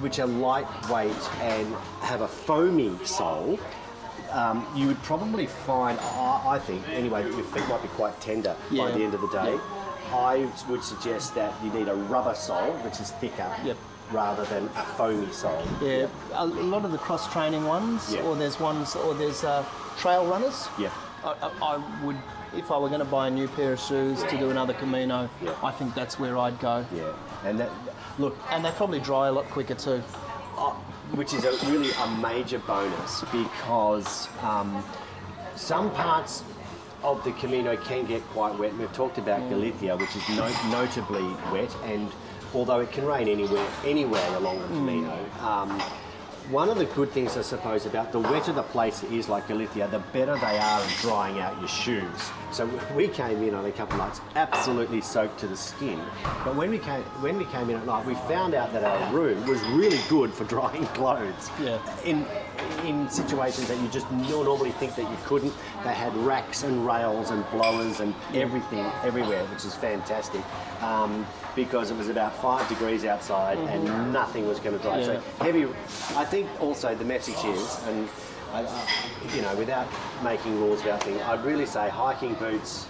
which are lightweight and have a foamy sole, um, you would probably find, I, I think, anyway, that your feet might be quite tender by the end of the day. Yeah. I would suggest that you need a rubber sole, which is thicker, Yep. rather than a foamy sole. Yeah, a, lot of the cross training ones, Yeah. or there's ones, or there's uh, trail runners. Yeah. I, I, would, if I were going to buy a new pair of shoes to do another Camino, Yeah. I think that's where I'd go. Yeah, and that look, And they probably dry a lot quicker too. uh, which is a, really a major bonus because um, some parts of the Camino can get quite wet. We've talked about Galicia, which is no- notably wet, and although it can rain anywhere, anywhere along the Camino. Um, one of the good things, I suppose, about the wetter the place is, like Galicia, the better they are at drying out your shoes. So we came in on a couple of nights absolutely soaked to the skin, but when we came when we came in at night, we found out that our room was really good for (laughs) drying clothes. Yeah. In in situations that you just no- normally think that you couldn't, they had racks and rails and blowers and everything everywhere, which is fantastic. Um, because it was about five degrees outside and nothing was going to dry. So heavy. I think also the message is, and I, I, you know, without making rules about things, I'd really say hiking boots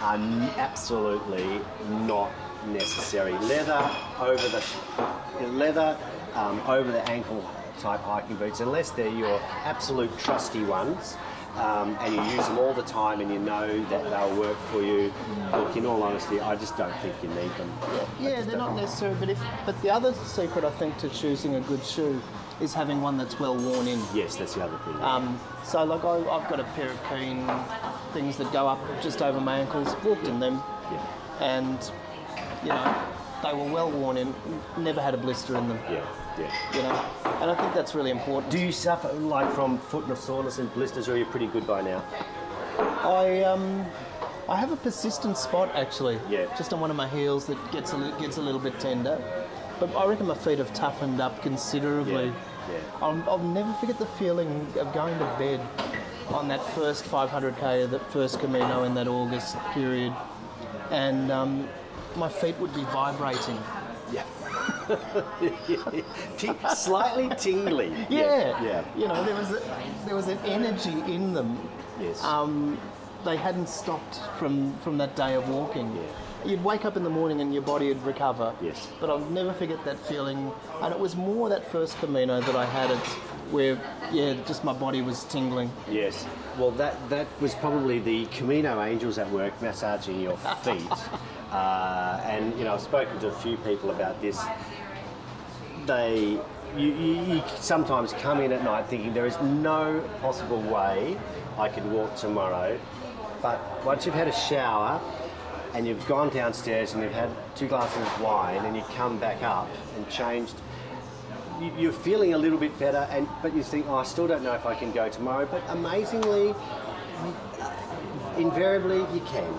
are n- absolutely not necessary. Leather over the leather um, over the ankle type hiking boots, unless they're your absolute trusty ones. Um, and you use them all the time, and you know that they'll work for you. Look, in all honesty, I just don't think you need them. I Yeah, they're don't. not necessary, but if but the other secret I think to choosing a good shoe is having one that's well worn in. Yes, that's the other thing. Um, so like I, I've got a pair of keen things that go up just over my ankles. Walked in them, yeah, and you know they were well worn in. Never had a blister in them. yeah, yeah. You know, and I think that's really important. Do you suffer like from foot and soreness and blisters, or are you pretty good by now? I um, I have a persistent spot actually. Yeah. Just on one of my heels that gets a li- gets a little bit tender, but I reckon my feet have toughened up considerably. Yeah, yeah. I'll, I'll never forget the feeling of going to bed on that first 500k of that first Camino in that August period, and um, my feet would be vibrating. Yeah. (laughs) Ting- slightly tingly. (laughs) Yeah. Yeah. You know, there was a, there was an energy in them. Yes. Um, they hadn't stopped from from that day of walking. Yeah. You'd wake up in the morning and your body would recover. Yes. But I'll never forget that feeling. And it was more that first Camino that I had it, where yeah, just my body was tingling. Yes. Well, that that was probably the Camino angels at work massaging your feet. (laughs) uh, and you know, I've spoken to a few people about this. They, you, you, you sometimes come in at night thinking there is no possible way I could walk tomorrow, but once you've had a shower and you've gone downstairs and you've had two glasses of wine and you come back up and changed you- you're feeling a little bit better, and but you think, oh, I still don't know if I can go tomorrow. But amazingly, invariably you can.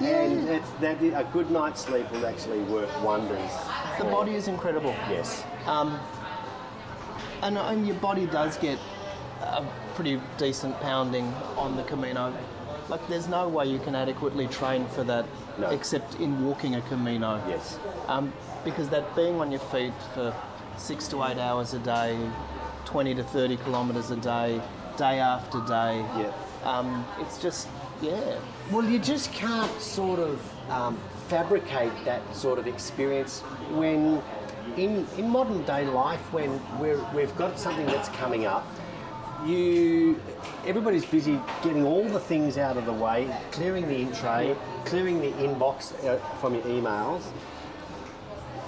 yeah. And it's, that a good night's sleep will actually work wonders. The body is incredible. Yes. um, And, and your body does get a pretty decent pounding on the Camino. Like, there's no way you can adequately train for that No. except in walking a Camino. Yes. Um, because that being on your feet for six to eight hours a day, 20 to 30 kilometres a day, day after day, Yeah. um, it's just, yeah. Well, you just can't sort of um, fabricate that sort of experience when, in, in modern day life, when we're, we've got something that's coming up, you, everybody's busy getting all the things out of the way, clearing the in tray, clearing the inbox uh, from your emails.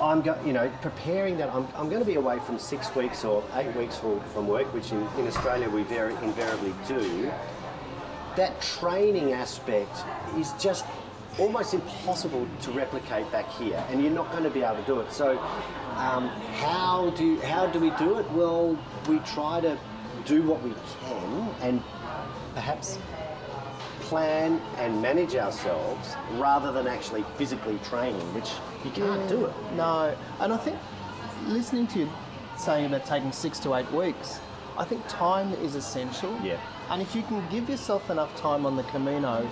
I'm go, you know preparing that. I'm, I'm going to be away from six weeks or eight weeks from, from work, which in, in Australia we very invariably do that training aspect is just almost impossible to replicate back here, and you're not going to be able to do it. So, um, how do how do we do it? Well, we try to do what we can, and perhaps plan and manage ourselves rather than actually physically training, which you can't do it. No, and I think listening to you saying about taking six to eight weeks, I think time is essential. Yeah. And if you can give yourself enough time on the Camino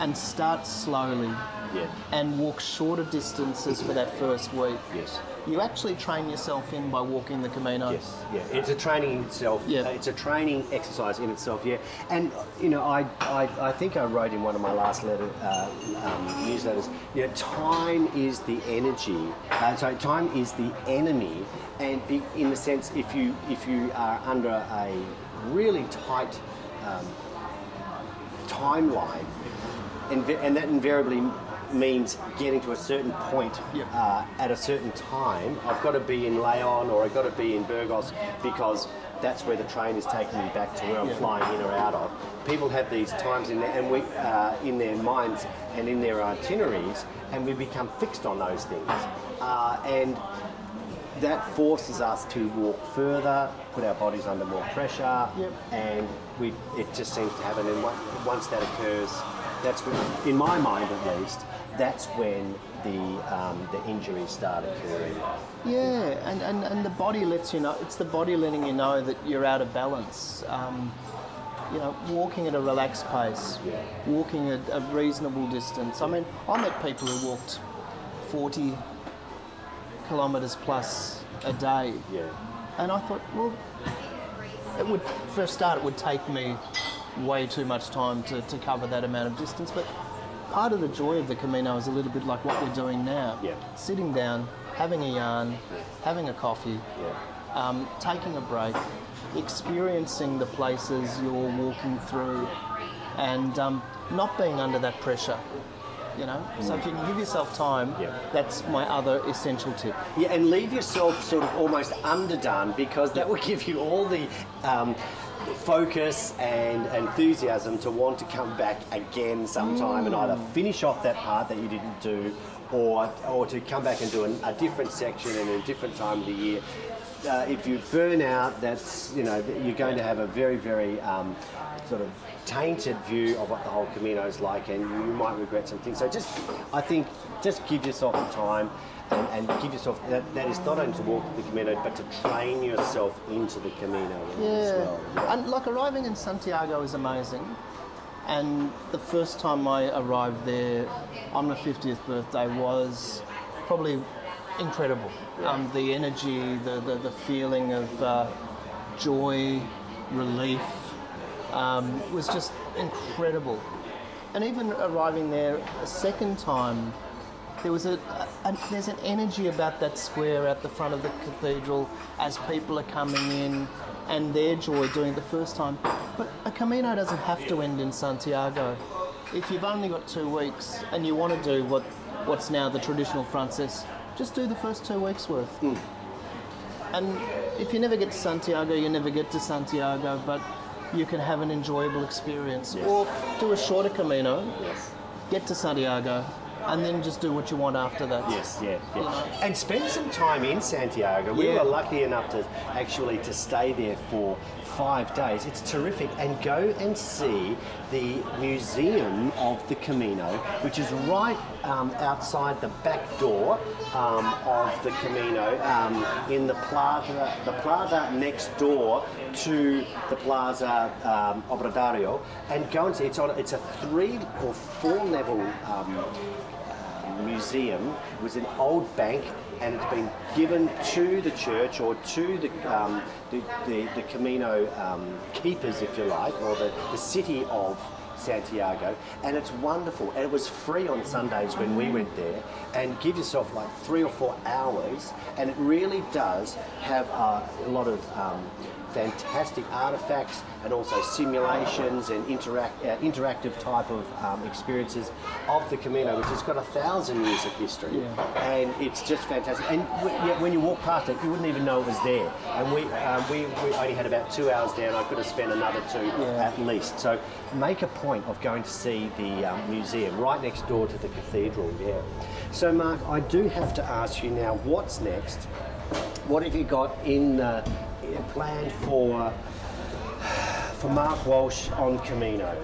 and start slowly Yeah. and walk shorter distances for that first week, Yes. You actually train yourself in by walking the Camino. Yes, yeah, it's a training in itself. Yeah. It's a training exercise in itself. Yeah, and you know, I, I, I think I wrote in one of my last letter uh, um, newsletters. You know, time is the energy. Uh, sorry, time is the enemy, and in the sense, if you if you are under a really tight um, timeline, inv- and that invariably means getting to a certain point Yep. uh, at a certain time. I've got to be in Leon or I've got to be in Burgos because that's where the train is taking me back to where I'm Yeah. flying in or out of. People have these times in their, and we, uh, in their minds and in their itineraries, and we become fixed on those things. Uh, and that forces us to walk further, put our bodies under more pressure, Yep. and we it just seems to happen. And once that occurs, that's when, in my mind at least, that's when the um, the injuries start occurring. Yeah, and, and, and the body lets you know, it's the body letting you know that you're out of balance. Um, you know, walking at a relaxed pace, Yeah. walking at a reasonable distance. I mean, I met people who walked 40 kilometres plus a day. Yeah, And I thought, well, it would, for a start, it would take me way too much time to, to cover that amount of distance. But part of the joy of the Camino is a little bit like what we're doing now. Yeah. Sitting down, having a yarn, having a coffee, yeah, um, taking a break, experiencing the places you're walking through, and um, not being under that pressure. You know, so if you can give yourself time, Yeah. that's my other essential tip. yeah, and leave yourself sort of almost underdone because that will give you all the. Um, focus and enthusiasm to want to come back again sometime and either finish off that part that you didn't do or or to come back and do an, a different section in a different time of the year. Uh, if you burn out that's you know you're going to have a very very um, sort of tainted view of what the whole Camino is like and you might regret some things. So just I think just give yourself the time and, and give yourself that, that is not only to walk the Camino but to train yourself into the Camino as well. Yeah. And like arriving in Santiago is amazing. And the first time I arrived there on my 50th birthday was probably incredible. Um, the energy, the, the, the feeling of uh, joy, relief um, was just incredible. And even arriving there a second time, there was a, a, there's an energy about that square at the front of the cathedral as people are coming in and their joy doing it the first time. But a Camino doesn't have to end in Santiago. If you've only got two weeks and you want to do what what's now the traditional Frances, just do the first two weeks worth. Hmm. And if you never get to Santiago, you never get to Santiago, but you can have an enjoyable experience. Or do a shorter Camino, Yes. get to Santiago, and then just do what you want after that. Yes, yeah, You yeah. know. And spend some time in Santiago. We Yeah. were lucky enough to actually to stay there for five days. It's terrific. And go and see the Museum of the Camino, which is right um, outside the back door um, of the Camino, um, in the plaza, the plaza next door to the Plaza um, Obradoiro, and go and see. It's on. It's a three or four level. Um, museum was an old bank and it's been given to the church or to the, um, the, the, the Camino um, keepers, if you like, or the, the city of Santiago, and it's wonderful. And it was free on Sundays when we went there. And give yourself like three or four hours, and it really does have a lot of um, fantastic artifacts and also simulations and interact, uh, interactive type of um, experiences of the Camino, which has got a thousand years of history, Yeah. and it's just fantastic. And w- yeah, when you walk past it, you wouldn't even know it was there. And we, um, we, we only had about two hours there, and I could have spent another two Yeah. at least. So make a point of going to see the um, museum right next door to the cathedral. Yeah. So Mark, I do have to ask you now, what's next? What have you got in uh, planned for for Mark Walsh on Camino?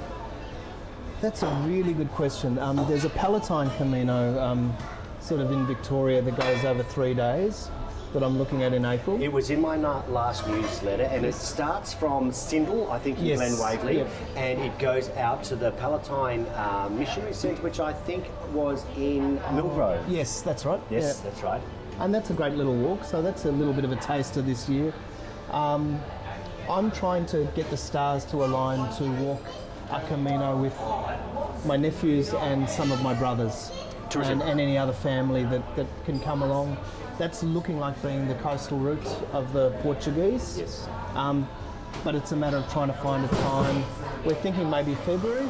That's a really good question. Um, there's a Palatine Camino um, sort of in Victoria that goes over three days that I'm looking at in April. It was in my last newsletter, and it starts from Syndal, I think, in Yes, Glen Waverley, yep. and it goes out to the Palatine uh, Missionary Centre, which I think was in Millgrove. Yes, that's right. Yes, Yeah. that's right. And that's a great little walk, so that's a little bit of a taster this year. Um, I'm trying to get the stars to align to walk a Camino with my nephews and some of my brothers. And, and any other family that, that can come along. That's looking like being the coastal route of the Portuguese. Yes. Um, but it's a matter of trying to find a time. We're thinking maybe February.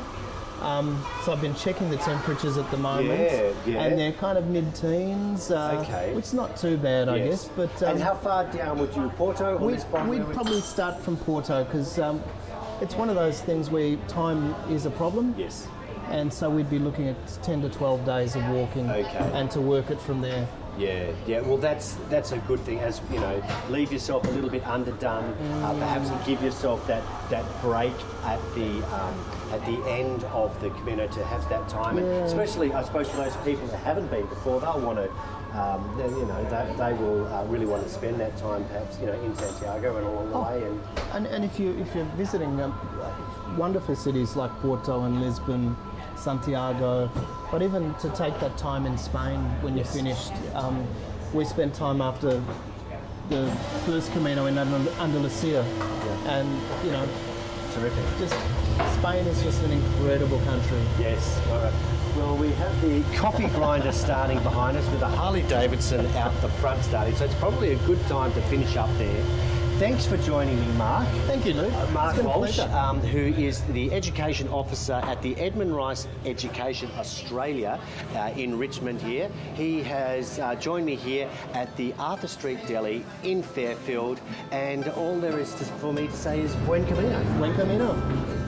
Um, so I've been checking the temperatures at the moment, Yeah, yeah. and they're kind of mid-teens, uh, Okay. which is not too bad, I guess. But um, and how far down would you, Porto we'd would- probably start from Porto because um, it's one of those things where time is a problem. Yes. And so we'd be looking at 10 to 12 days of walking Okay. and to work it from there. Yeah, yeah. Well, that's that's a good thing. As you know, leave yourself a little bit underdone. Uh, perhaps give yourself that that break at the um, at the end of the Camino to have that time, and especially I suppose for those people that haven't been before, they'll want to. Um, they, you know, they, they will uh, really want to spend that time, perhaps you know, in Santiago and along the Oh. way. And And, and if you if you're visiting um, wonderful cities like Porto and Lisbon, Santiago, but even to take that time in Spain when you're finished, um, we spent time after the first Camino in Andal- Andalusia, and you know, terrific. just Spain is just an incredible country. Yes. All right. Well, we have the coffee grinder starting behind us with a Harley Davidson out the front starting, so it's probably a good time to finish up there. Thanks for joining me, Mark. Thank you, Luke. Uh, Mark It's been a Walsh, um, who is the Education Officer at the Edmund Rice Education Australia uh, in Richmond here. He has uh, joined me here at the Arthur Street Deli in Fairfield, and all there is to, for me to say is buen camino. Buen camino.